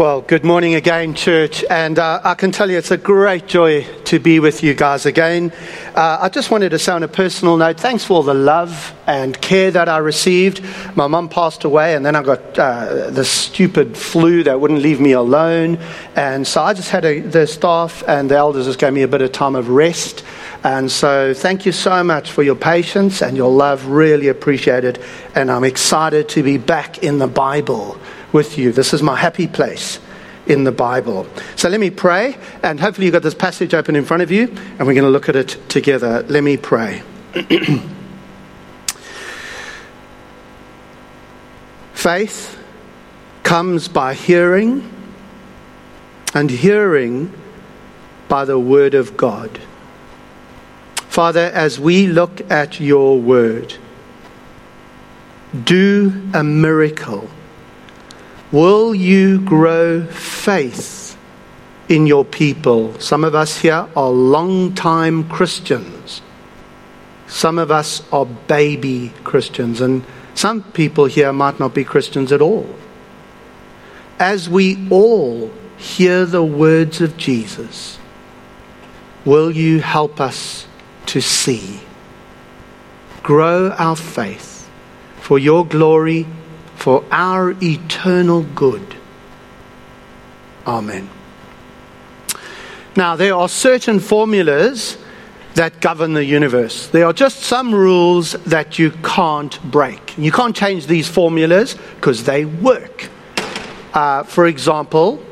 Well, good morning again, church. And uh, I can tell you it's a great joy to be with you guys again. Uh, I just wanted to say on a personal note, thanks for all the love and care that I received. My mum passed away, and then I got uh, the stupid flu that wouldn't leave me alone. And so I just had a, the staff and the elders just gave me a bit of time of rest. And so, thank you so much for your patience and your love. Really appreciate it. And I'm excited to be back in the Bible with you. This is my happy place in the Bible. So let me pray, and hopefully you've got this passage open in front of you, and we're going to look at it together. Let me pray. Faith comes by hearing, and hearing by the Word of God. Father, as we look at your Word, do a miracle Will you grow faith in your people? Some of us here are long-time Christians. Some of us are baby Christians, and some people here might not be Christians at all. As we all hear the words of Jesus, will you help us to see? Grow our faith for your glory for our eternal good. Amen. Now, there are certain formulas that govern the universe. There are just some rules that you can't break. You can't change these formulas because they work. Uh, for example,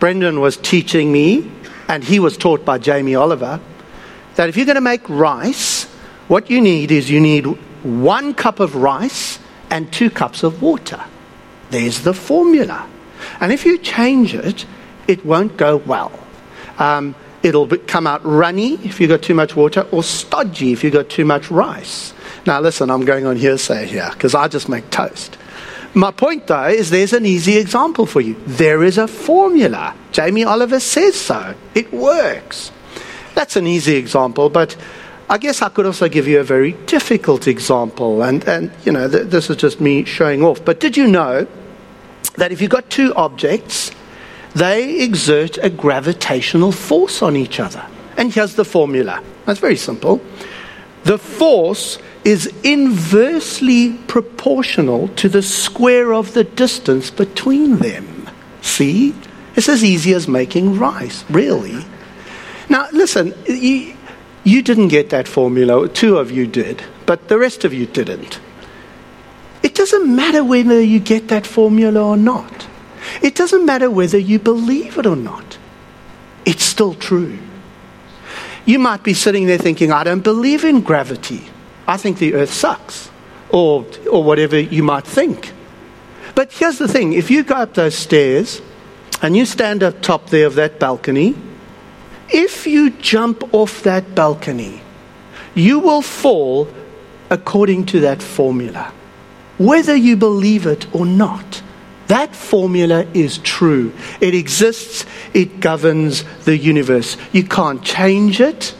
Brendan was teaching me, and he was taught by Jamie Oliver, that if you're going to make rice, what you need is you need one cup of rice and two cups of water. There's the formula. And if you change it, it won't go well. Um, it'll come out runny if you've got too much water, or stodgy if you've got too much rice. Now, listen, I'm going on hearsay here because I just make toast. My point, though, is there's an easy example for you. There is a formula. Jamie Oliver says so. It works. That's an easy example, but I guess I could also give you a very difficult example, and, and you know, th- this is just me showing off. But did you know that if you've got two objects, they exert a gravitational force on each other? And here's the formula. That's very simple. The force is inversely proportional to the square of the distance between them. See? It's as easy as making rice, really. Now, listen, you, you didn't get that formula, two of you did, but the rest of you didn't. It doesn't matter whether you get that formula or not. It doesn't matter whether you believe it or not. It's still true. You might be sitting there thinking, I don't believe in gravity. I think the earth sucks. Or, or whatever you might think. But here's the thing if you go up those stairs and you stand up top there of that balcony, if you jump off that balcony, you will fall according to that formula, whether you believe it or not. That formula is true. It exists, it governs the universe. You can't change it,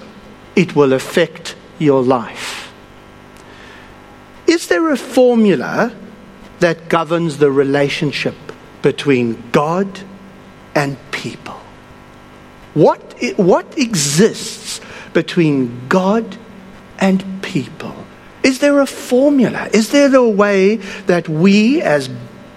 it will affect your life. Is there a formula that governs the relationship between God and people? What what exists between God and people? Is there a formula? Is there a way that we, as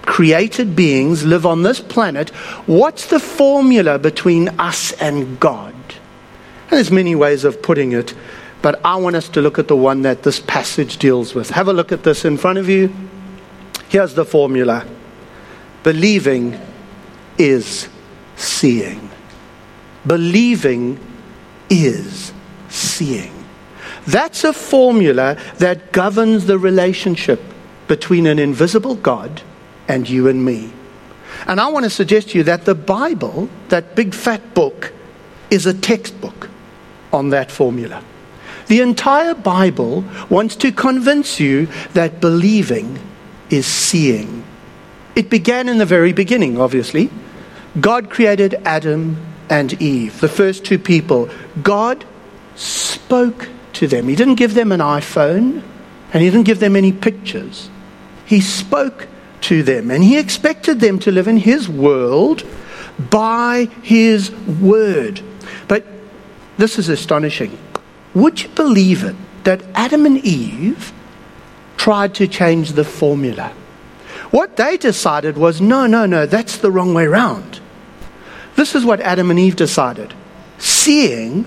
created beings, live on this planet? What's the formula between us and God? And there's many ways of putting it, but I want us to look at the one that this passage deals with. Have a look at this in front of you. Here's the formula believing is seeing. Believing is seeing. That's a formula that governs the relationship between an invisible God and you and me. And I want to suggest to you that the Bible, that big fat book, is a textbook on that formula. The entire Bible wants to convince you that believing is seeing. It began in the very beginning, obviously. God created Adam and Eve, the first two people, God spoke to them. He didn't give them an iPhone and He didn't give them any pictures. He spoke to them. And he expected them to live in his world by his word. But this is astonishing. Would you believe it that Adam and Eve tried to change the formula? What they decided was no, no, no, that's the wrong way round. This is what Adam and Eve decided seeing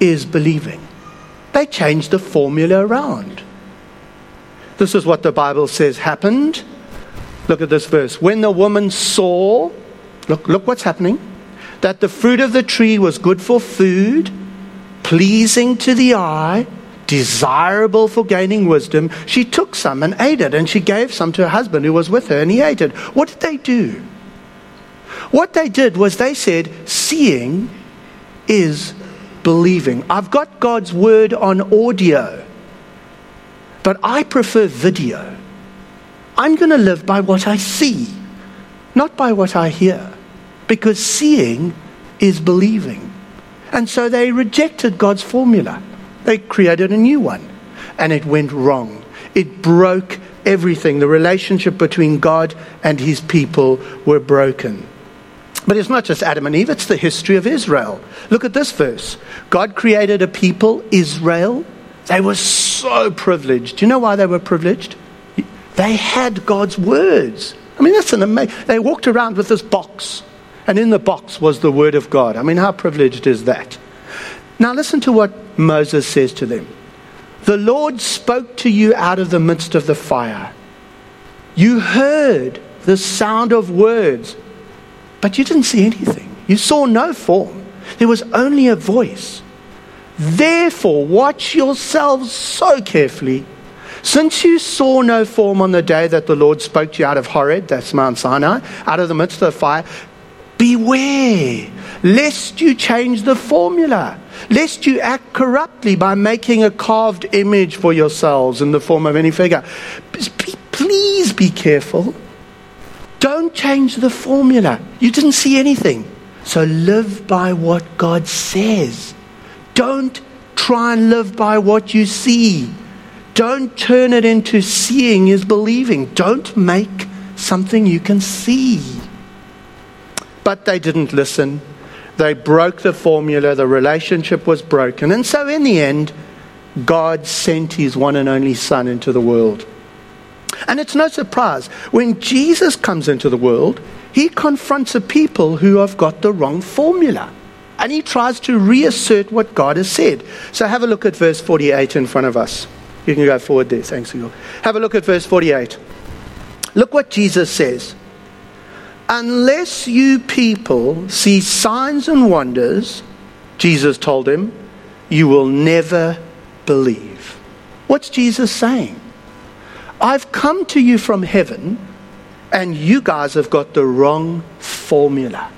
is believing. They changed the formula around. This is what the Bible says happened. Look at this verse. When the woman saw, look, look what's happening, that the fruit of the tree was good for food, pleasing to the eye, desirable for gaining wisdom, she took some and ate it, and she gave some to her husband who was with her, and he ate it. What did they do? What they did was they said, Seeing is believing. I've got God's word on audio, but I prefer video. I'm going to live by what I see, not by what I hear, because seeing is believing. And so they rejected God's formula. They created a new one, and it went wrong. It broke everything. The relationship between God and his people were broken. But it's not just Adam and Eve, it's the history of Israel. Look at this verse. God created a people, Israel. They were so privileged. Do you know why they were privileged? They had God's words. I mean, that's an amazing. They walked around with this box, and in the box was the word of God. I mean, how privileged is that? Now, listen to what Moses says to them The Lord spoke to you out of the midst of the fire. You heard the sound of words but you didn't see anything. You saw no form. There was only a voice. Therefore, watch yourselves so carefully. Since you saw no form on the day that the Lord spoke to you out of Horeb, that's Mount Sinai, out of the midst of the fire, beware lest you change the formula, lest you act corruptly by making a carved image for yourselves in the form of any figure. Please be careful don't change the formula. You didn't see anything. So live by what God says. Don't try and live by what you see. Don't turn it into seeing is believing. Don't make something you can see. But they didn't listen. They broke the formula. The relationship was broken. And so, in the end, God sent his one and only Son into the world. And it's no surprise when Jesus comes into the world, he confronts a people who have got the wrong formula. And he tries to reassert what God has said. So have a look at verse 48 in front of us. You can go forward there. Thanks, Hugo. Have a look at verse 48. Look what Jesus says. Unless you people see signs and wonders, Jesus told him, you will never believe. What's Jesus saying? I've come to you from heaven, and you guys have got the wrong formula.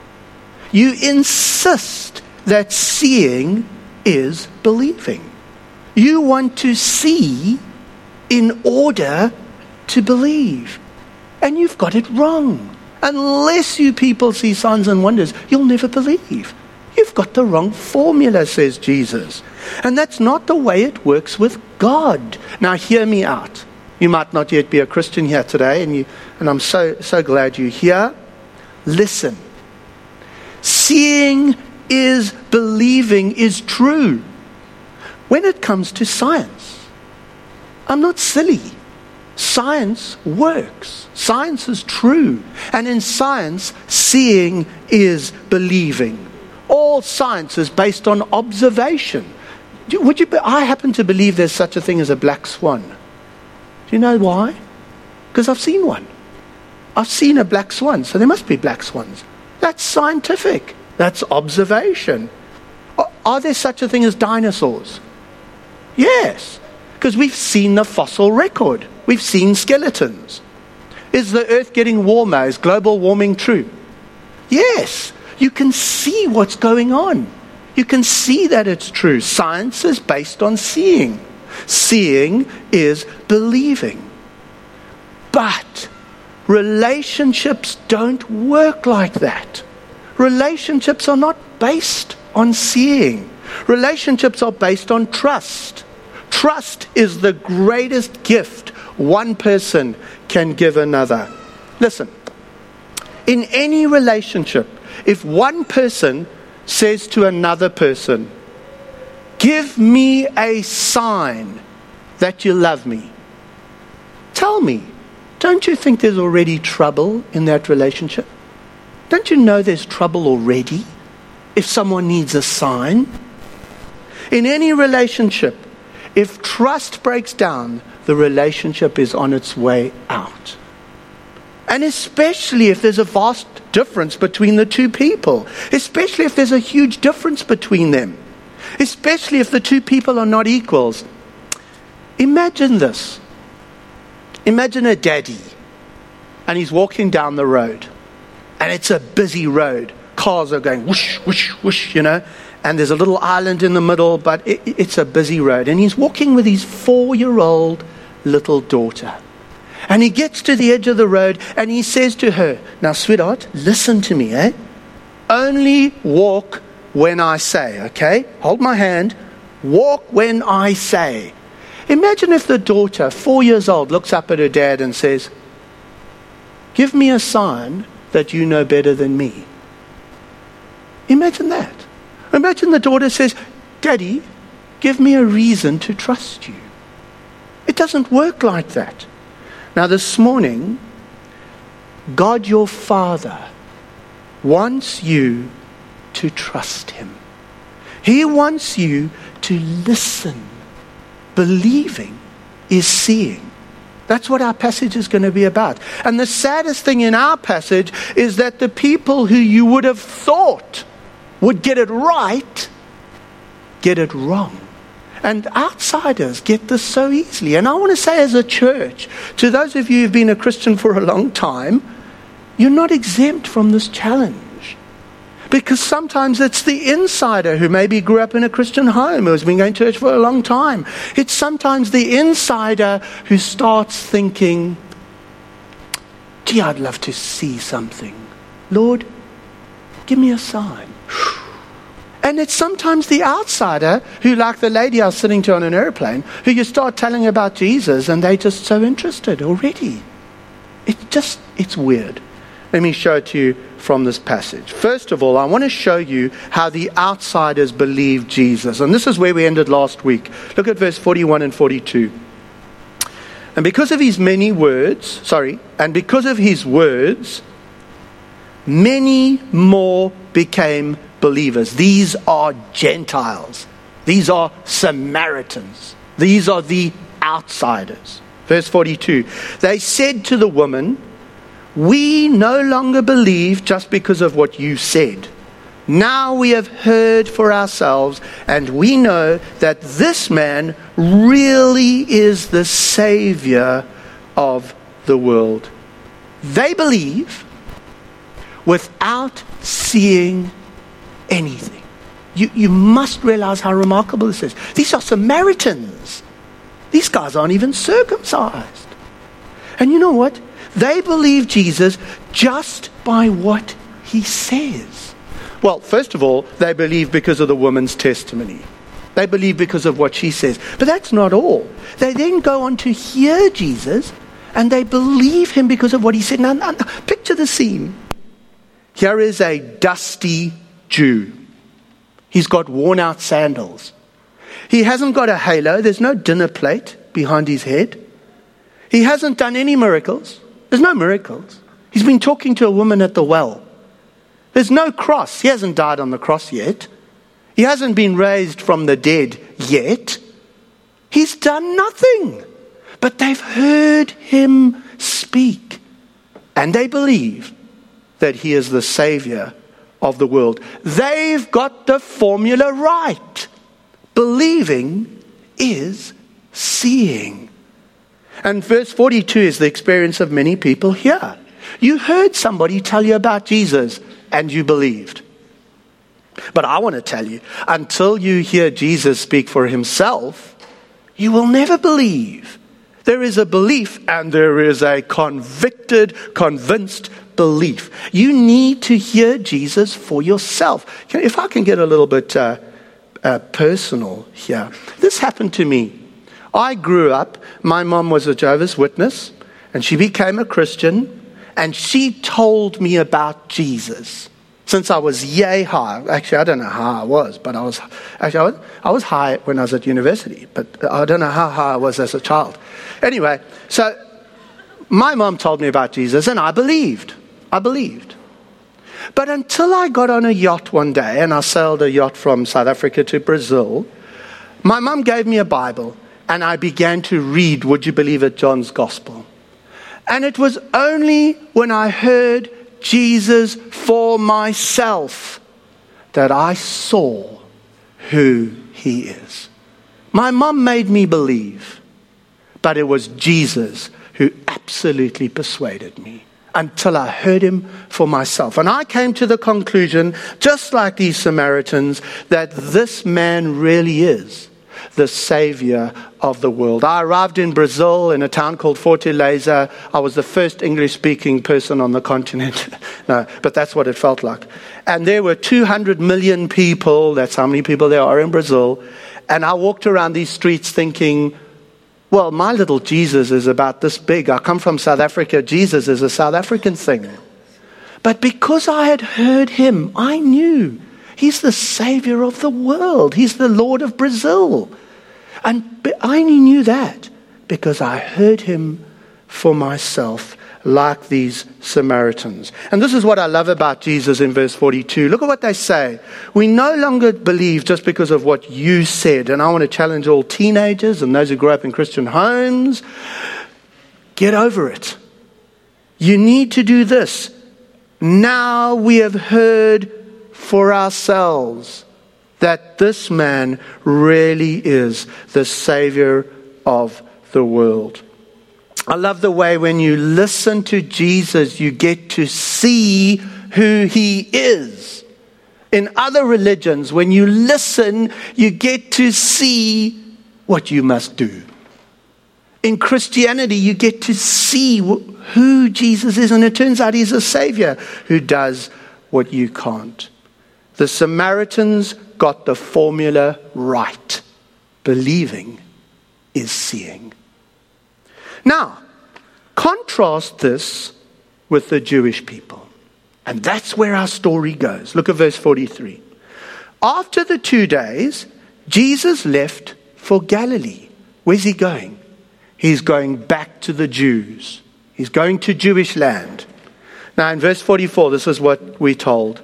You insist that seeing is believing. You want to see in order to believe. And you've got it wrong. Unless you people see signs and wonders, you'll never believe. You've got the wrong formula, says Jesus. And that's not the way it works with God. Now, hear me out. You might not yet be a Christian here today, and, you, and I'm so, so glad you're here. Listen. Seeing is believing is true when it comes to science. I'm not silly. Science works. Science is true. And in science, seeing is believing. All science is based on observation. Would you, I happen to believe there's such a thing as a black swan. Do you know why? Because I've seen one. I've seen a black swan, so there must be black swans. That's scientific. That's observation. Are there such a thing as dinosaurs? Yes, because we've seen the fossil record. We've seen skeletons. Is the earth getting warmer? Is global warming true? Yes, you can see what's going on. You can see that it's true. Science is based on seeing. Seeing is believing. But relationships don't work like that. Relationships are not based on seeing, relationships are based on trust. Trust is the greatest gift one person can give another. Listen, in any relationship, if one person says to another person, Give me a sign that you love me, tell me, don't you think there's already trouble in that relationship? Don't you know there's trouble already if someone needs a sign? In any relationship, if trust breaks down, the relationship is on its way out. And especially if there's a vast difference between the two people, especially if there's a huge difference between them, especially if the two people are not equals. Imagine this. Imagine a daddy, and he's walking down the road, and it's a busy road. Cars are going whoosh, whoosh, whoosh, you know, and there's a little island in the middle, but it, it's a busy road. And he's walking with his four year old little daughter. And he gets to the edge of the road and he says to her, Now, sweetheart, listen to me, eh? Only walk when I say, okay? Hold my hand. Walk when I say. Imagine if the daughter, four years old, looks up at her dad and says, Give me a sign that you know better than me. Imagine that. Imagine the daughter says, Daddy, give me a reason to trust you. It doesn't work like that. Now, this morning, God your Father wants you to trust Him. He wants you to listen. Believing is seeing. That's what our passage is going to be about. And the saddest thing in our passage is that the people who you would have thought would get it right get it wrong. And outsiders get this so easily. And I want to say, as a church, to those of you who've been a Christian for a long time, you're not exempt from this challenge. Because sometimes it's the insider who maybe grew up in a Christian home, who has been going to church for a long time. It's sometimes the insider who starts thinking, gee, I'd love to see something. Lord, give me a sign. And it's sometimes the outsider who, like the lady I was sitting to on an airplane, who you start telling about Jesus and they're just so interested already. It's just, it's weird. Let me show it to you from this passage. First of all, I want to show you how the outsiders believe Jesus. And this is where we ended last week. Look at verse 41 and 42. And because of his many words, sorry, and because of his words, many more became believers. These are Gentiles. These are Samaritans. These are the outsiders. Verse 42 They said to the woman, We no longer believe just because of what you said. Now we have heard for ourselves, and we know that this man really is the Savior of the world. They believe without seeing anything. You, you must realize how remarkable this is. These are Samaritans. These guys aren't even circumcised. And you know what? They believe Jesus just by what he says. Well, first of all, they believe because of the woman's testimony. They believe because of what she says. But that's not all. They then go on to hear Jesus and they believe him because of what he said. Now, now, now picture the scene. Here is a dusty Jew. He's got worn out sandals. He hasn't got a halo. There's no dinner plate behind his head. He hasn't done any miracles. There's no miracles. He's been talking to a woman at the well. There's no cross. He hasn't died on the cross yet. He hasn't been raised from the dead yet. He's done nothing. But they've heard him speak. And they believe that he is the Savior of the world. They've got the formula right. Believing is seeing. And verse 42 is the experience of many people here. You heard somebody tell you about Jesus and you believed. But I want to tell you, until you hear Jesus speak for himself, you will never believe. There is a belief and there is a convicted, convinced belief. You need to hear Jesus for yourself. If I can get a little bit uh, uh, personal here, this happened to me. I grew up, my mom was a Jehovah's Witness, and she became a Christian, and she told me about Jesus since I was yay high. Actually, I don't know how I was, but I was actually I was, I was high when I was at university, but I don't know how high I was as a child. Anyway, so my mom told me about Jesus, and I believed. I believed. But until I got on a yacht one day, and I sailed a yacht from South Africa to Brazil, my mom gave me a Bible, and I began to read, would you believe it, John's Gospel. And it was only when I heard Jesus for myself that I saw who he is. My mom made me believe, but it was Jesus who absolutely persuaded me until I heard him for myself. And I came to the conclusion, just like these Samaritans, that this man really is the Savior of the world. I arrived in Brazil in a town called Fortaleza. I was the first English speaking person on the continent. no, but that's what it felt like. And there were 200 million people. That's how many people there are in Brazil. And I walked around these streets thinking, well, my little Jesus is about this big. I come from South Africa. Jesus is a South African thing. But because I had heard him, I knew He's the Savior of the world. He's the Lord of Brazil. And I only knew that because I heard him for myself, like these Samaritans. And this is what I love about Jesus in verse 42. Look at what they say. We no longer believe just because of what you said. And I want to challenge all teenagers and those who grew up in Christian homes get over it. You need to do this. Now we have heard for ourselves that this man really is the Savior of the world. I love the way when you listen to Jesus, you get to see who he is. In other religions, when you listen, you get to see what you must do. In Christianity, you get to see who Jesus is, and it turns out he's a Savior who does what you can't. The Samaritans got the formula right. Believing is seeing. Now, contrast this with the Jewish people. And that's where our story goes. Look at verse 43. After the two days, Jesus left for Galilee. Where's he going? He's going back to the Jews. He's going to Jewish land. Now, in verse 44, this is what we're told.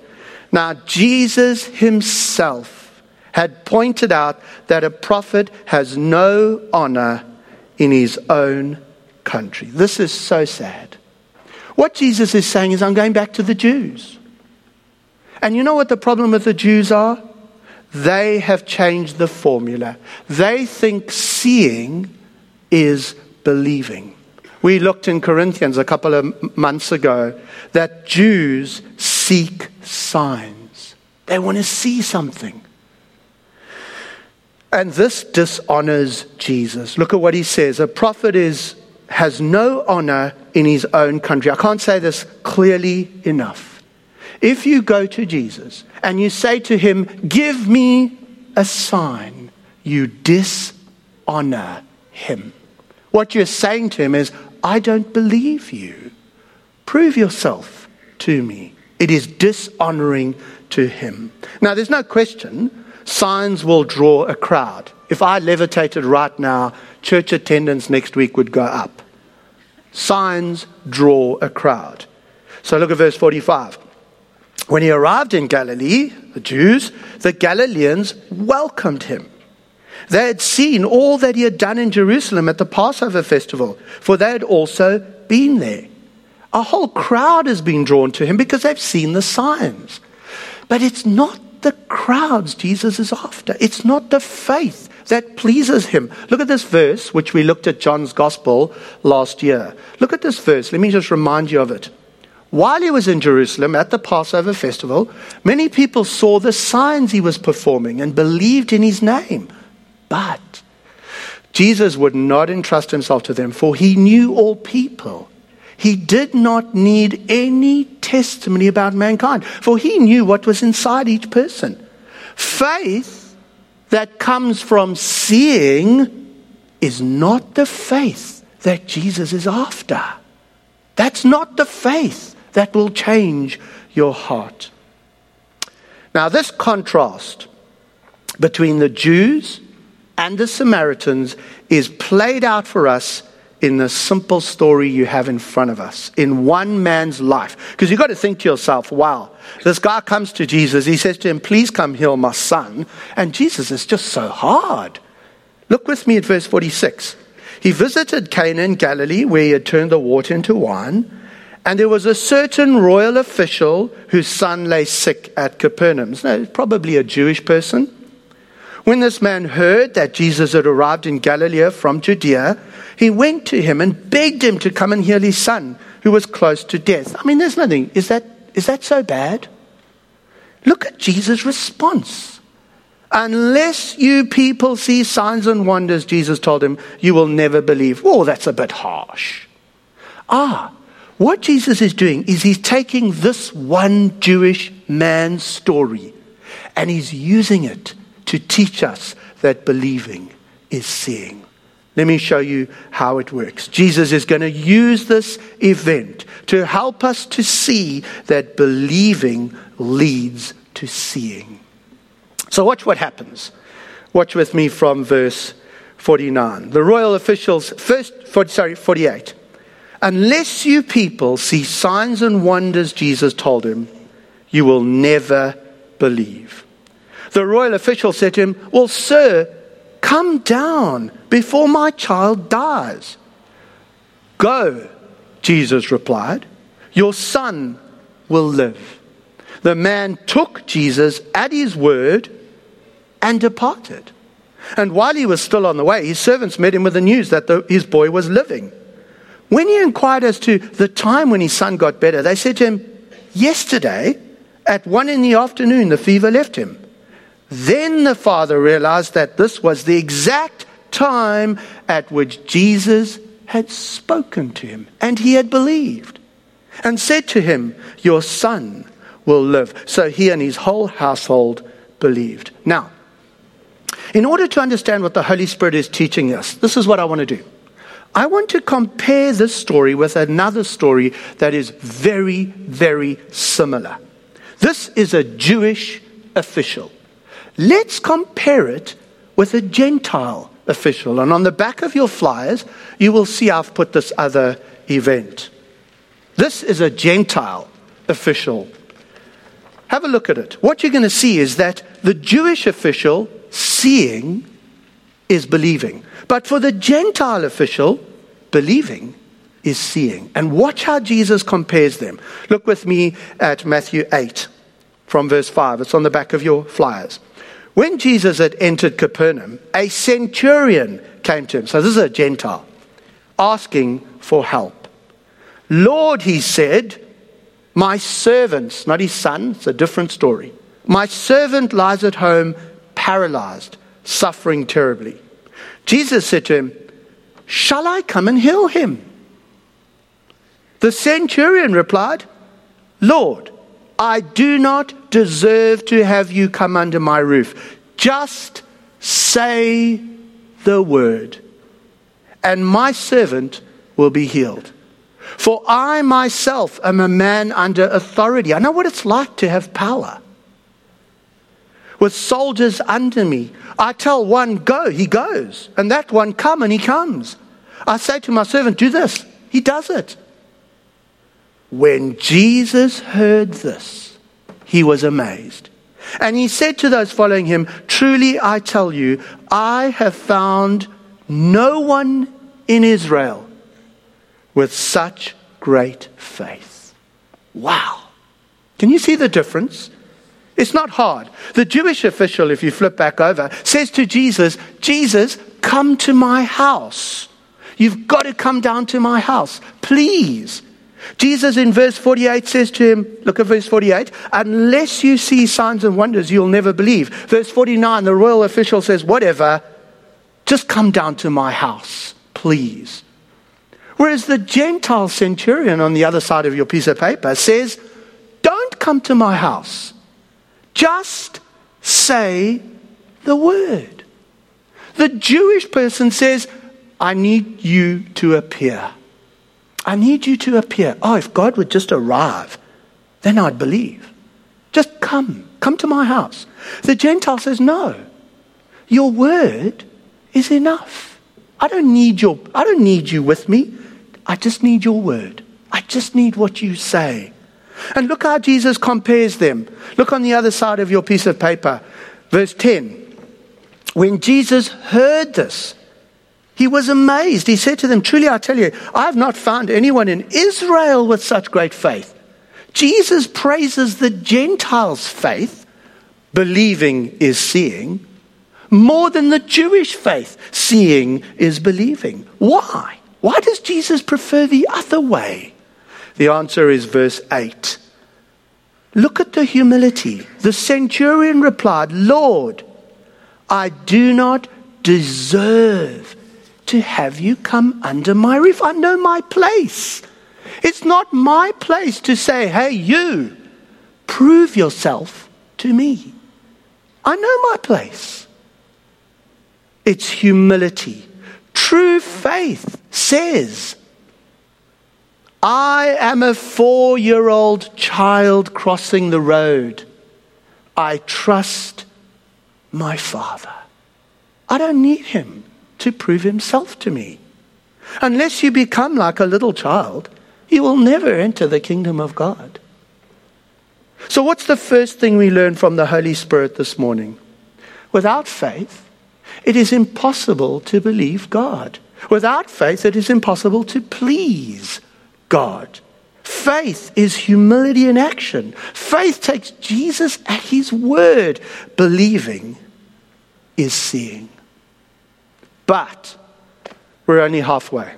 Now, Jesus himself had pointed out that a prophet has no honor in his own country. This is so sad. What Jesus is saying is, I'm going back to the Jews. And you know what the problem with the Jews are? They have changed the formula. They think seeing is believing. We looked in Corinthians a couple of months ago that Jews seek signs. They want to see something. And this dishonors Jesus. Look at what he says. A prophet is, has no honor in his own country. I can't say this clearly enough. If you go to Jesus and you say to him, Give me a sign, you dishonor him. What you're saying to him is, I don't believe you. Prove yourself to me. It is dishonoring to him. Now, there's no question signs will draw a crowd. If I levitated right now, church attendance next week would go up. Signs draw a crowd. So look at verse 45. When he arrived in Galilee, the Jews, the Galileans welcomed him. They had seen all that he had done in Jerusalem at the Passover festival, for they had also been there a whole crowd has been drawn to him because they've seen the signs. But it's not the crowds Jesus is after, it's not the faith that pleases him. Look at this verse, which we looked at John's Gospel last year. Look at this verse. Let me just remind you of it. While he was in Jerusalem at the Passover festival, many people saw the signs he was performing and believed in his name. But Jesus would not entrust himself to them, for he knew all people he did not need any testimony about mankind, for he knew what was inside each person. Faith that comes from seeing is not the faith that Jesus is after. That's not the faith that will change your heart. Now, this contrast between the Jews and the Samaritans is played out for us in the simple story you have in front of us, in one man's life. Because you've got to think to yourself, wow, this guy comes to Jesus. He says to him, Please come heal my son. And Jesus is just so hard. Look with me at verse 46. He visited Cana in Galilee, where he had turned the water into wine. And there was a certain royal official whose son lay sick at Capernaum. No, probably a Jewish person. When this man heard that Jesus had arrived in Galilee from Judea, he went to him and begged him to come and heal his son, who was close to death. I mean, there's nothing. Is that, is that so bad? Look at Jesus' response. Unless you people see signs and wonders, Jesus told him, you will never believe. Oh, that's a bit harsh. Ah, what Jesus is doing is he's taking this one Jewish man's story and he's using it to teach us that believing is seeing. Let me show you how it works. Jesus is going to use this event to help us to see that believing leads to seeing. So, watch what happens. Watch with me from verse 49. The royal officials, first, 40, sorry, 48. Unless you people see signs and wonders, Jesus told him, you will never believe. The royal official said to him, Well, sir, come down before my child dies. Go, Jesus replied, Your son will live. The man took Jesus at his word and departed. And while he was still on the way, his servants met him with the news that the, his boy was living. When he inquired as to the time when his son got better, they said to him, Yesterday, at one in the afternoon, the fever left him. Then the father realized that this was the exact time at which Jesus had spoken to him, and he had believed, and said to him, Your son will live. So he and his whole household believed. Now, in order to understand what the Holy Spirit is teaching us, this is what I want to do. I want to compare this story with another story that is very, very similar. This is a Jewish official Let's compare it with a Gentile official. And on the back of your flyers, you will see I've put this other event. This is a Gentile official. Have a look at it. What you're going to see is that the Jewish official seeing is believing. But for the Gentile official, believing is seeing. And watch how Jesus compares them. Look with me at Matthew 8 from verse 5. It's on the back of your flyers. When Jesus had entered Capernaum, a centurion came to him. So this is a Gentile asking for help. Lord, he said, my servant, not his son, it's a different story. My servant lies at home paralyzed, suffering terribly. Jesus said to him, Shall I come and heal him? The centurion replied, Lord, I do not deserve to have you come under my roof. Just say the word, and my servant will be healed. For I myself am a man under authority. I know what it's like to have power. With soldiers under me, I tell one, go, he goes. And that one, come, and he comes. I say to my servant, do this. He does it. When Jesus heard this, he was amazed. And he said to those following him, Truly I tell you, I have found no one in Israel with such great faith. Wow. Can you see the difference? It's not hard. The Jewish official, if you flip back over, says to Jesus, Jesus, come to my house. You've got to come down to my house. Please. Jesus in verse 48 says to him, look at verse 48, unless you see signs and wonders, you'll never believe. Verse 49, the royal official says, whatever, just come down to my house, please. Whereas the Gentile centurion on the other side of your piece of paper says, don't come to my house, just say the word. The Jewish person says, I need you to appear. I need you to appear. Oh, if God would just arrive, then I'd believe. Just come. Come to my house. The Gentile says, No. Your word is enough. I don't need your I don't need you with me. I just need your word. I just need what you say. And look how Jesus compares them. Look on the other side of your piece of paper. Verse 10. When Jesus heard this, he was amazed. He said to them, Truly I tell you, I have not found anyone in Israel with such great faith. Jesus praises the Gentiles' faith, believing is seeing, more than the Jewish faith, seeing is believing. Why? Why does Jesus prefer the other way? The answer is verse 8. Look at the humility. The centurion replied, Lord, I do not deserve to have you come under my roof. I know my place. It's not my place to say, hey, you, prove yourself to me. I know my place. It's humility. True faith says, I am a four year old child crossing the road. I trust my Father. I don't need him to prove himself to me. Unless you become like a little child, you will never enter the kingdom of God. So, what's the first thing we learn from the Holy Spirit this morning? Without faith, it is impossible to believe God. Without faith, it is impossible to please God. Faith is humility in action. Faith takes Jesus at his word. Believing is seeing. But we're only halfway.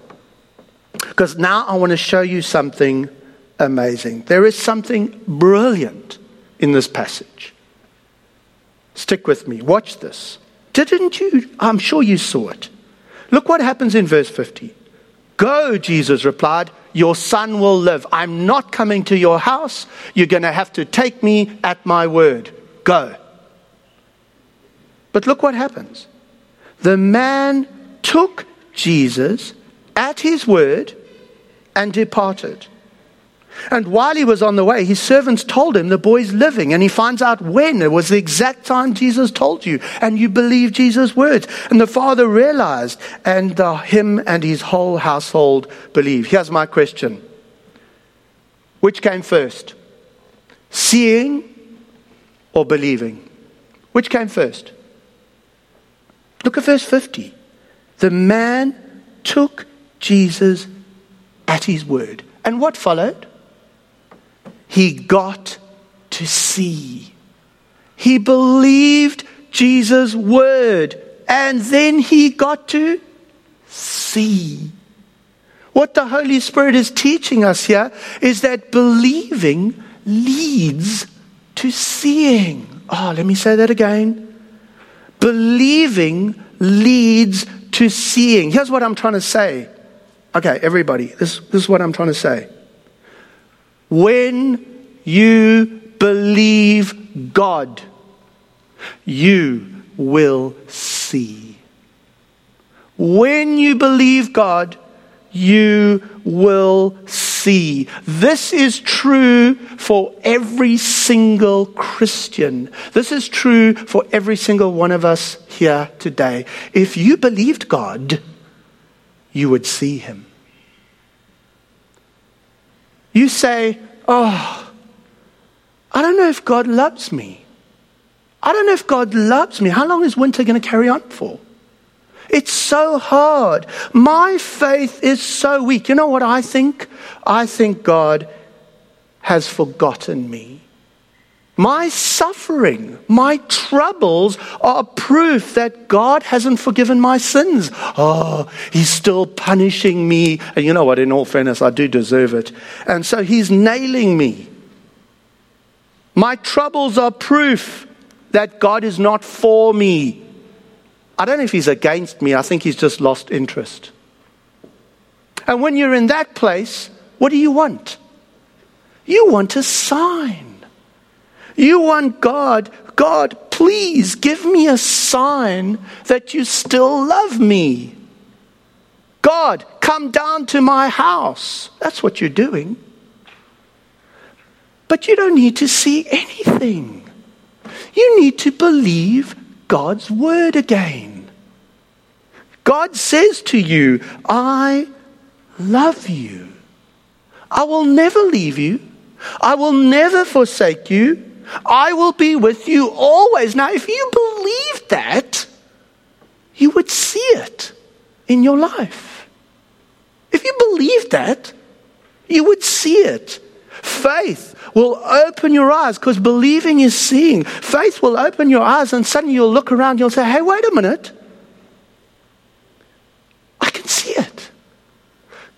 Because now I want to show you something amazing. There is something brilliant in this passage. Stick with me. Watch this. Didn't you? I'm sure you saw it. Look what happens in verse 50. Go, Jesus replied. Your son will live. I'm not coming to your house. You're going to have to take me at my word. Go. But look what happens. The man took Jesus at his word and departed. And while he was on the way, his servants told him the boy's living, and he finds out when. It was the exact time Jesus told you, and you believe Jesus' words. And the father realized, and him and his whole household believe. Here's my question Which came first? Seeing or believing? Which came first? Look at verse 50. The man took Jesus at his word. And what followed? He got to see. He believed Jesus' word. And then he got to see. What the Holy Spirit is teaching us here is that believing leads to seeing. Oh, let me say that again. Believing leads to seeing. Here's what I'm trying to say. Okay, everybody, this, this is what I'm trying to say. When you believe God, you will see. When you believe God, you will see. This is true for every single Christian. This is true for every single one of us here today. If you believed God, you would see him. You say, Oh, I don't know if God loves me. I don't know if God loves me. How long is winter going to carry on for? It's so hard. My faith is so weak. You know what I think? I think God has forgotten me. My suffering, my troubles are proof that God hasn't forgiven my sins. Oh, He's still punishing me. And you know what? In all fairness, I do deserve it. And so He's nailing me. My troubles are proof that God is not for me. I don't know if he's against me, I think he's just lost interest. And when you're in that place, what do you want? You want a sign. You want God, God, please give me a sign that you still love me. God, come down to my house. That's what you're doing. But you don't need to see anything. You need to believe God's word again. God says to you, I love you. I will never leave you. I will never forsake you. I will be with you always. Now, if you believe that, you would see it in your life. If you believe that, you would see it. Faith will open your eyes because believing is seeing. Faith will open your eyes, and suddenly you'll look around, you'll say, Hey, wait a minute. I can see it.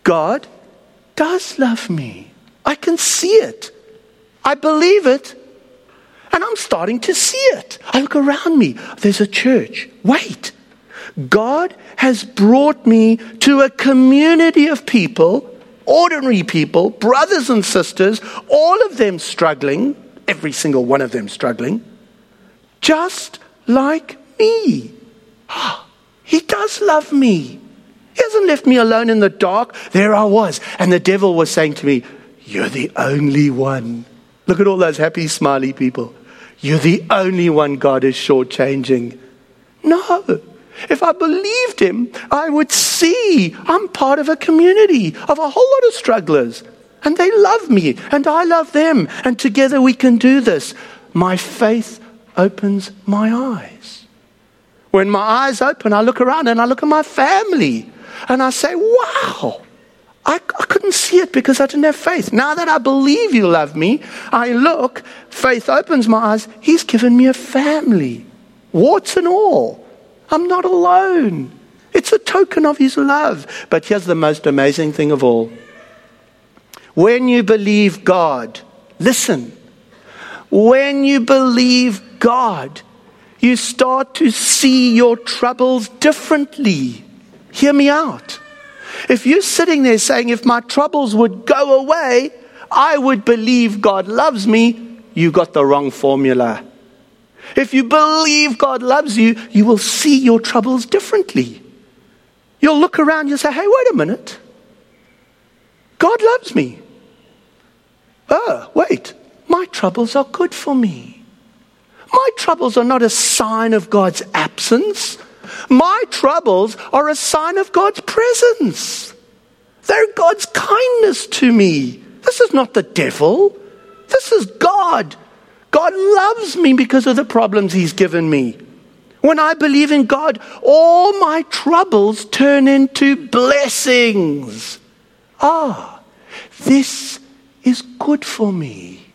God does love me. I can see it. I believe it. And I'm starting to see it. I look around me. There's a church. Wait. God has brought me to a community of people, ordinary people, brothers and sisters, all of them struggling, every single one of them struggling, just like me. Ah, he does love me. He hasn't left me alone in the dark. There I was. And the devil was saying to me, You're the only one. Look at all those happy, smiley people. You're the only one God is shortchanging. No. If I believed him, I would see I'm part of a community of a whole lot of strugglers. And they love me, and I love them. And together we can do this. My faith opens my eyes. When my eyes open, I look around and I look at my family and I say, wow, I, I, couldn't see it because I didn't have faith. Now that I believe you love me, I look, faith opens my eyes. He's given me a family, warts and all. I'm not alone. It's a token of his love. But here's the most amazing thing of all when you believe God, listen, when you believe God, you start to see your troubles differently. Hear me out. If you're sitting there saying, if my troubles would go away, I would believe God loves me, you got the wrong formula. If you believe God loves you, you will see your troubles differently. You'll look around, you'll say, hey, wait a minute. God loves me. Oh, wait, my troubles are good for me. My troubles are not a sign of God's absence. My troubles are a sign of God's presence. They're God's kindness to me. This is not the devil. This is God. God loves me because of the problems He's given me. When I believe in God, all my troubles turn into blessings. Ah, this is good for me.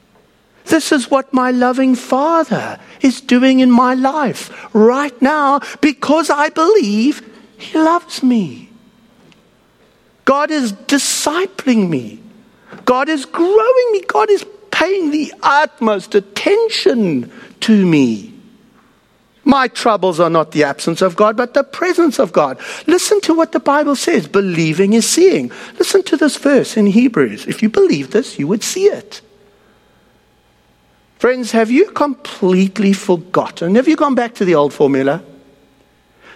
This is what my loving Father is doing in my life right now because I believe He loves me. God is discipling me. God is growing me. God is paying the utmost attention to me. My troubles are not the absence of God, but the presence of God. Listen to what the Bible says believing is seeing. Listen to this verse in Hebrews. If you believe this, you would see it. Friends, have you completely forgotten? Have you gone back to the old formula?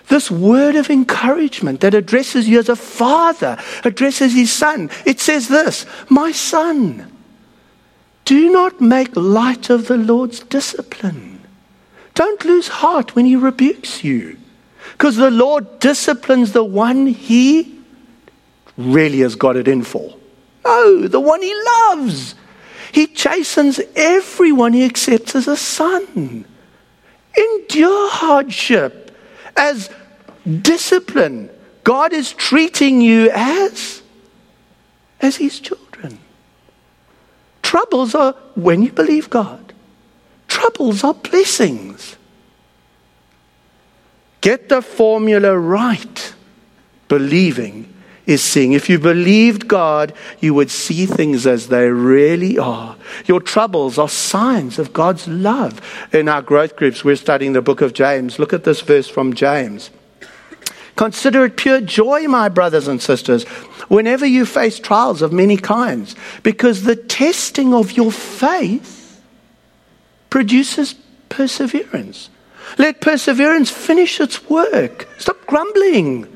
This word of encouragement that addresses you as a father, addresses his son. It says this My son, do not make light of the Lord's discipline. Don't lose heart when he rebukes you. Because the Lord disciplines the one he really has got it in for. No, the one he loves. He chastens everyone he accepts as a son. Endure hardship as discipline. God is treating you as as his children. Troubles are when you believe God. Troubles are blessings. Get the formula right. Believing is seeing. If you believed God, you would see things as they really are. Your troubles are signs of God's love. In our growth groups, we're studying the book of James. Look at this verse from James. Consider it pure joy, my brothers and sisters, whenever you face trials of many kinds, because the testing of your faith produces perseverance. Let perseverance finish its work. Stop grumbling.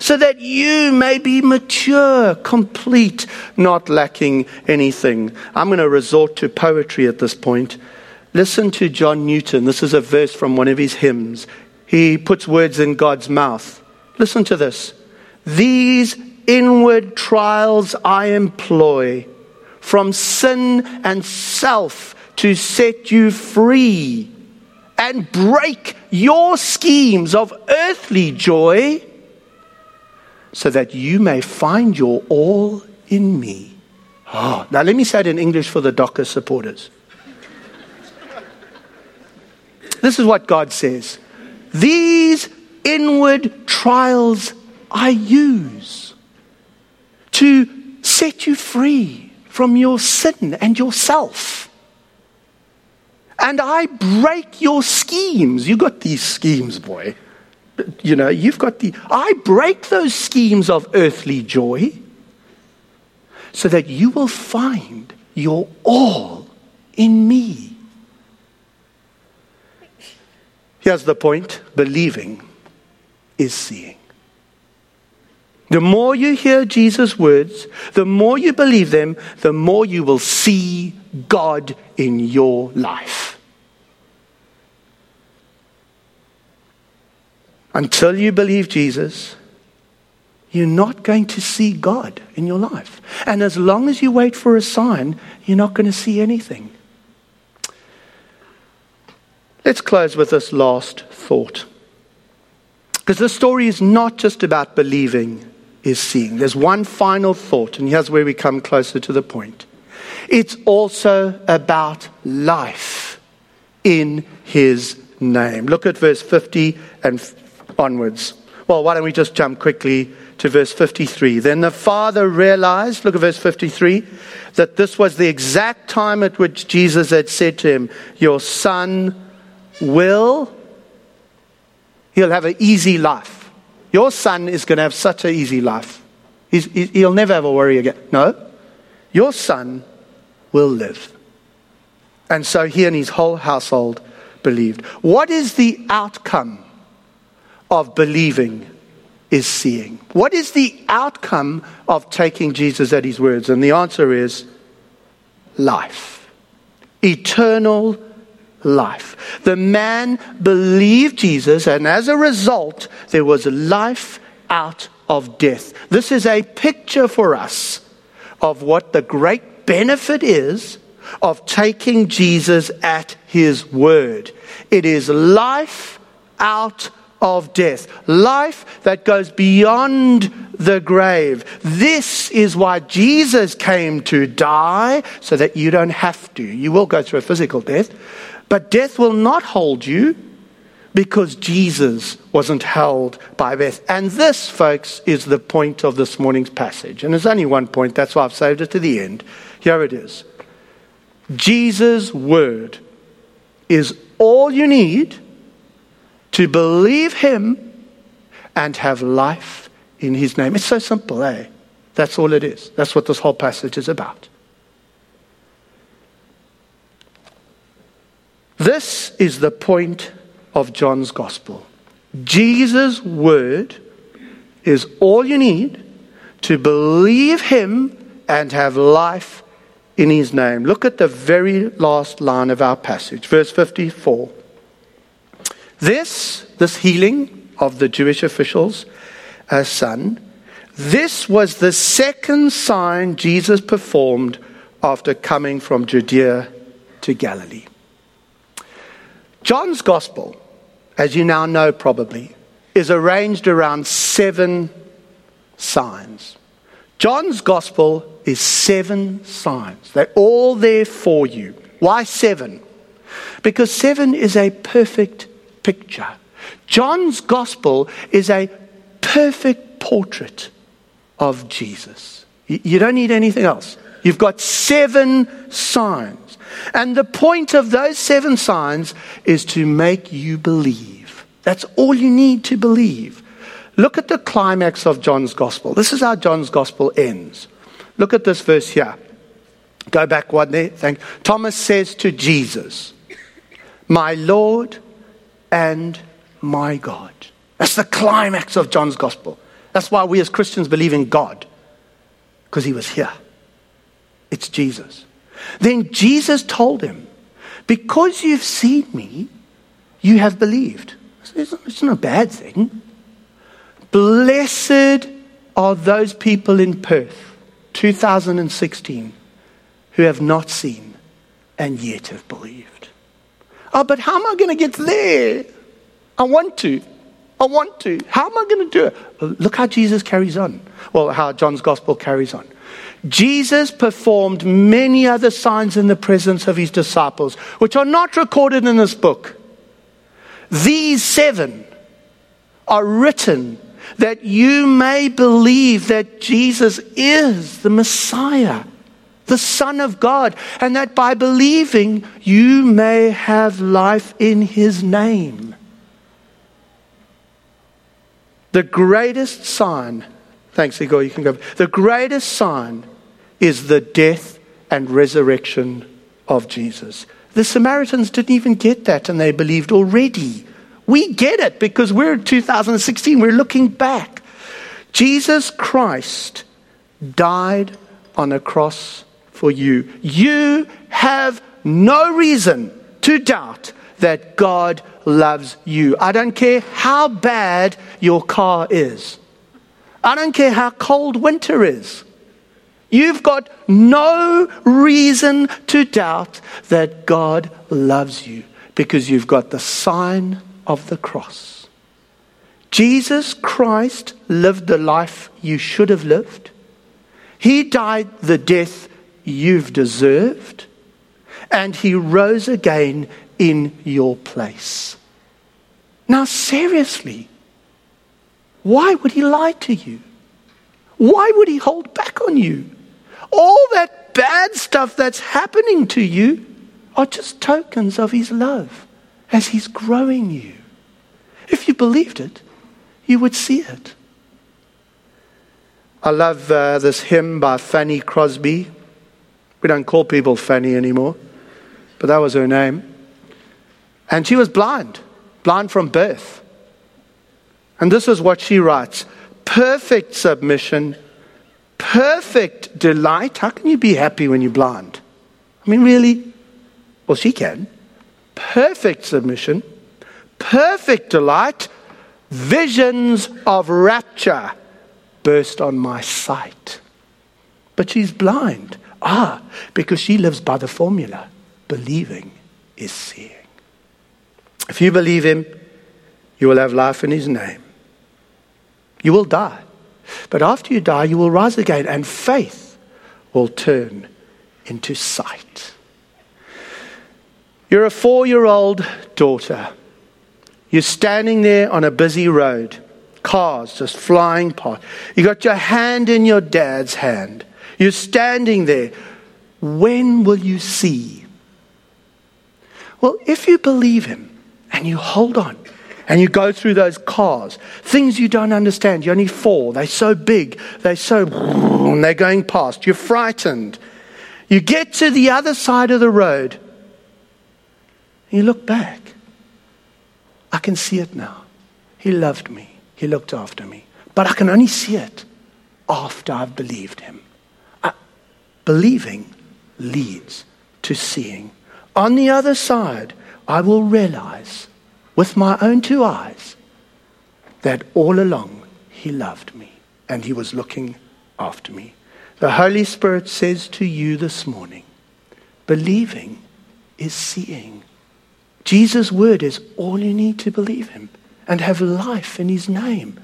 so that you may be mature, complete, not lacking anything. I'm going to resort to poetry at this point. Listen to John Newton. This is a verse from one of his hymns. He puts words in God's mouth. Listen to this. These inward trials I employ from sin and self to set you free and break your schemes of earthly joy so that you may find your all in me. Oh, now, let me say it in English for the Docker supporters. This is what God says These inward trials I use to set you free from your sin and yourself. And I break your schemes. You got these schemes, boy. You know, you've got the. I break those schemes of earthly joy so that you will find your all in me. Here's the point believing is seeing. The more you hear Jesus' words, the more you believe them, the more you will see God in your life. Until you believe Jesus, you're not going to see God in your life. And as long as you wait for a sign, you're not going to see anything. Let's close with this last thought. Because this story is not just about believing, is seeing. There's one final thought, and here's where we come closer to the point. It's also about life in his name. Look at verse 50 and onwards. Well, why don't we just jump quickly to verse 53? Then the father realized, look at verse 53, that this was the exact time at which Jesus had said to him, Your son will, he'll have an easy life. Your son is going to have such an easy life. He's, he'll never have a worry again. No, your son will live. And so he and his whole household believed. What is the outcome of believing is seeing? What is the outcome of taking Jesus at his words? And the answer is life, eternal life. The man believed Jesus, and as a result, there was life out of death. This is a picture for us of what the great benefit is of taking Jesus at his word. It is life out of death, life that goes beyond the grave. This is why Jesus came to die, so that you don't have to. You will go through a physical death, but death will not hold you because Jesus wasn't held by death. And this, folks, is the point of this morning's passage. And there's only one point, that's why I've saved it to the end. Here it is Jesus' word is all you need to believe him and have life in his name. It's so simple, eh? That's all it is. That's what this whole passage is about. This is the point of John's gospel. Jesus' word is all you need to believe him and have life in his name. Look at the very last line of our passage, verse 54. This, this healing of the Jewish official's uh, son, this was the second sign Jesus performed after coming from Judea to Galilee. John's gospel, as you now know probably, is arranged around seven signs. John's gospel is seven signs. They're all there for you. Why seven? Because seven is a perfect picture. John's gospel is a perfect portrait of Jesus. You don't need anything else. You've got seven signs. And the point of those seven signs is to make you believe. That's all you need to believe. Look at the climax of John's gospel. This is how John's gospel ends. Look at this verse here. Go back one there. Thank Thomas says to Jesus, My Lord and my God. That's the climax of John's gospel. That's why we as Christians believe in God, because he was here. It's Jesus. Then Jesus told him, Because you've seen me, you have believed. It's not a bad thing. Blessed are those people in Perth, 2016, who have not seen and yet have believed. Oh, but how am I going to get there? I want to. I want to. How am I going to do it? Look how Jesus carries on. Well, how John's gospel carries on. Jesus performed many other signs in the presence of his disciples, which are not recorded in this book. These seven are written that you may believe that Jesus is the Messiah, the Son of God, and that by believing you may have life in his name. The greatest sign, thanks, Igor, you can go. The greatest sign is the death and resurrection of Jesus. The Samaritans didn't even get that, and they believed already. We get it because we're in 2016, we're looking back. Jesus Christ died on a cross for you. You have no reason to doubt that God loves you. I don't care how bad your car is, I don't care how cold winter is. You've got no reason to doubt that God loves you because you've got the sign of the cross. Jesus Christ lived the life you should have lived. He died the death you've deserved. And he rose again in your place. Now, seriously, why would he lie to you? Why would he hold back on you? All that bad stuff that's happening to you are just tokens of his love as he's growing you. If you believed it, you would see it. I love uh, this hymn by Fanny Crosby. We don't call people Fanny anymore, but that was her name. And she was blind, blind from birth. And this is what she writes perfect submission, perfect delight. How can you be happy when you're blind? I mean, really? Well, she can. Perfect submission, perfect delight, visions of rapture burst on my sight. But she's blind. Ah, because she lives by the formula believing is seeing. If you believe him, you will have life in his name. You will die. But after you die, you will rise again, and faith will turn into sight. You're a four year old daughter you're standing there on a busy road, cars just flying past. You got your hand in your dad's hand. You're standing there. When will you see? Well, if you believe him and you hold on and you go through those cars, things you don't understand, you only fall. They're so big, they're so, and they're going past. You're frightened. You get to the other side of the road, you look back I can see it now. He loved me, He looked after me. But I can only see it after I've believed Him. I, believing leads to seeing. On the other side, I will realize with my own two eyes that all along He loved me and He was looking after me. The Holy Spirit says to you this morning believing is seeing. Jesus' word is all you need to believe him and have life in his name.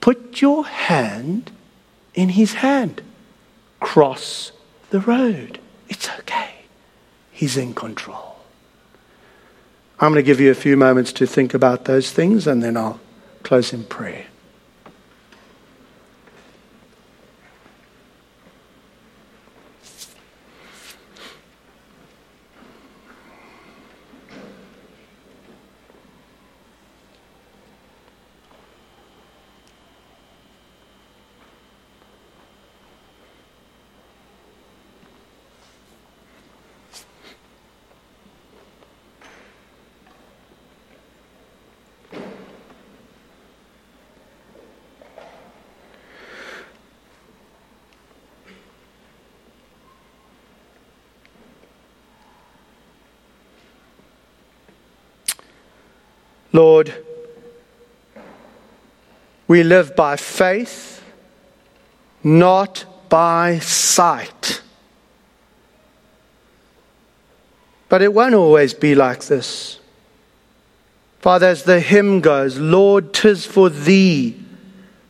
Put your hand in his hand. Cross the road. It's okay. He's in control. I'm going to give you a few moments to think about those things and then I'll close in prayer. Lord, we live by faith, not by sight. But it won't always be like this. Father, as the hymn goes, Lord, tis for thee,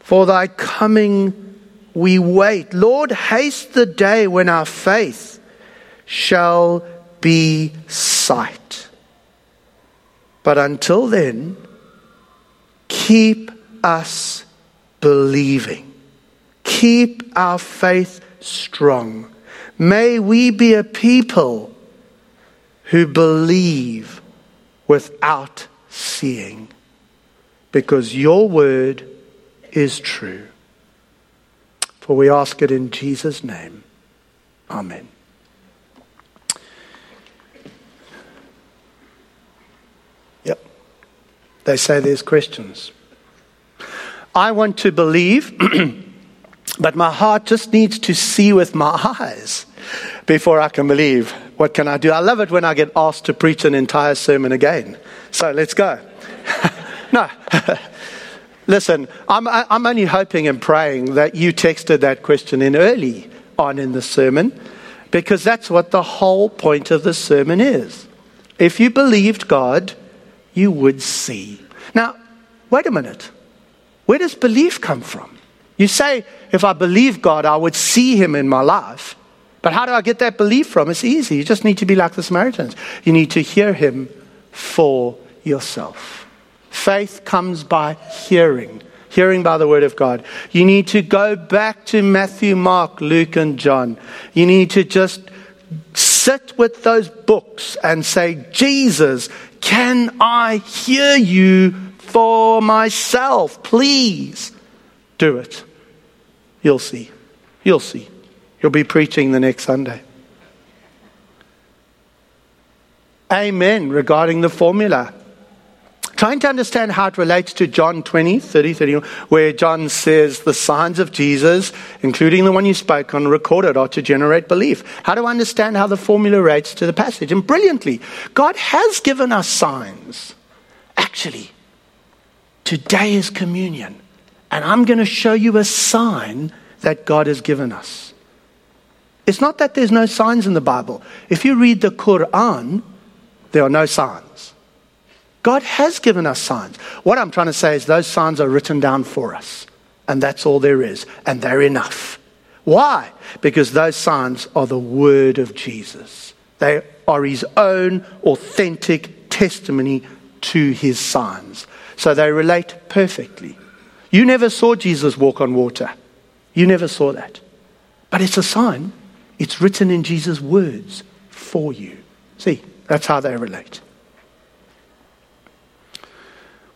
for thy coming we wait. Lord, haste the day when our faith shall be sight. But until then, keep us believing. Keep our faith strong. May we be a people who believe without seeing, because your word is true. For we ask it in Jesus' name. Amen. They say there's questions. I want to believe, but my heart just needs to see with my eyes before I can believe. What can I do? I love it when I get asked to preach an entire sermon again. So let's go. no. Listen, I'm, I'm only hoping and praying that you texted that question in early on in the sermon because that's what the whole point of the sermon is. If you believed God, you would see. Now, wait a minute. Where does belief come from? You say, if I believe God, I would see him in my life. But how do I get that belief from? It's easy. You just need to be like the Samaritans. You need to hear him for yourself. Faith comes by hearing, hearing by the word of God. You need to go back to Matthew, Mark, Luke, and John. You need to just sit with those books and say, Jesus, can I hear you for myself. Please do it. You'll see. You'll see. You'll be preaching the next Sunday. Amen regarding the formula. Trying to understand how it relates to John 20, 30, 31, where John says the signs of Jesus, including the one you spoke on, recorded are to generate belief. How do I understand how the formula relates to the passage? And brilliantly, God has given us signs. Actually, Today is communion. And I'm going to show you a sign that God has given us. It's not that there's no signs in the Bible. If you read the Quran, there are no signs. God has given us signs. What I'm trying to say is those signs are written down for us. And that's all there is. And they're enough. Why? Because those signs are the word of Jesus. They are his own authentic testimony to his signs. So they relate perfectly. You never saw Jesus walk on water. You never saw that. But it's a sign. It's written in Jesus' words for you. See, that's how they relate.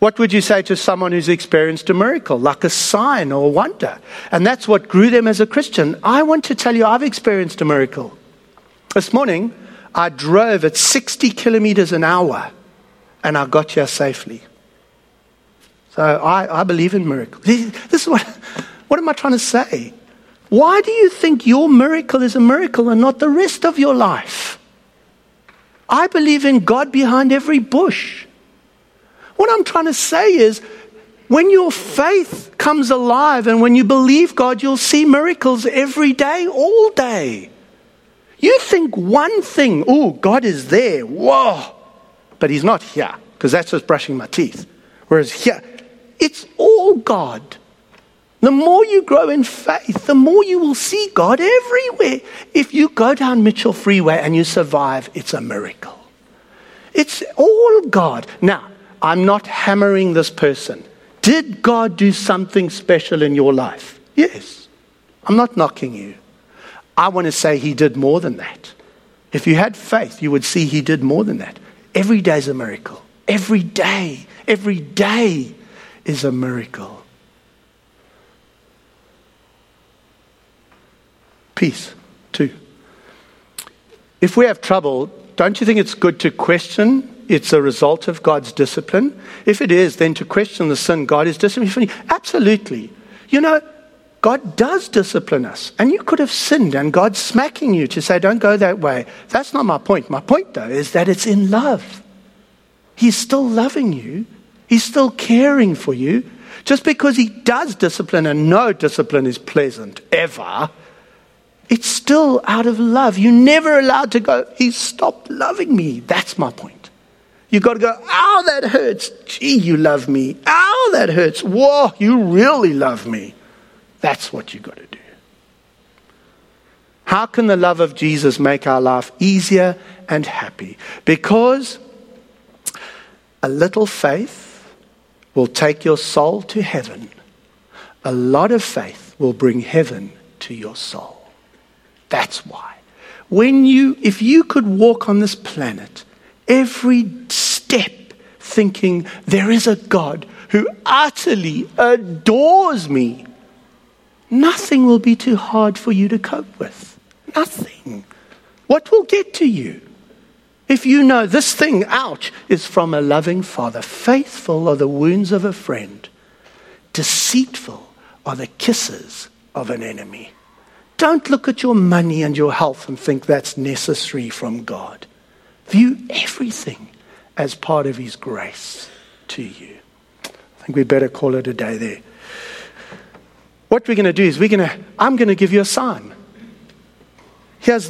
What would you say to someone who's experienced a miracle, like a sign or a wonder? And that's what grew them as a Christian. I want to tell you, I've experienced a miracle. This morning, I drove at 60 kilometers an hour and I got here safely. So I, I believe in miracles. This is what, what am I trying to say? Why do you think your miracle is a miracle and not the rest of your life? I believe in God behind every bush. What I'm trying to say is, when your faith comes alive and when you believe God, you'll see miracles every day, all day. You think one thing, oh, God is there, whoa, but He's not here, because that's just brushing my teeth. Whereas here, it's all God. The more you grow in faith, the more you will see God everywhere. If you go down Mitchell Freeway and you survive, it's a miracle. It's all God. Now, I'm not hammering this person. Did God do something special in your life? Yes. I'm not knocking you. I want to say He did more than that. If you had faith, you would see He did more than that. Every day is a miracle. Every day. Every day is a miracle. Peace, too. If we have trouble, don't you think it's good to question it's a result of God's discipline? If it is, then to question the sin God is disciplining. Absolutely. You know, God does discipline us. And you could have sinned and God's smacking you to say, don't go that way. That's not my point. My point, though, is that it's in love. He's still loving you He's still caring for you. Just because He does discipline, and no discipline is pleasant ever, it's still out of love. You're never allowed to go, He stopped loving me. That's my point. You've got to go, ow, that hurts. Gee, you love me. Ow, that hurts. Whoa, you really love me. That's what you've got to do. How can the love of Jesus make our life easier and happy? Because a little faith will take your soul to heaven. A lot of faith will bring heaven to your soul. That's why. When you, if you could walk on this planet every step thinking there is a God who utterly adores me, nothing will be too hard for you to cope with. Nothing. What will get to you? If you know this thing, ouch, is from a loving father, faithful are the wounds of a friend, deceitful are the kisses of an enemy. Don't look at your money and your health and think that's necessary from God. View everything as part of His grace to you. I think we better call it a day there. What we're going to do is we're going to, I'm going to give you a sign. Here's the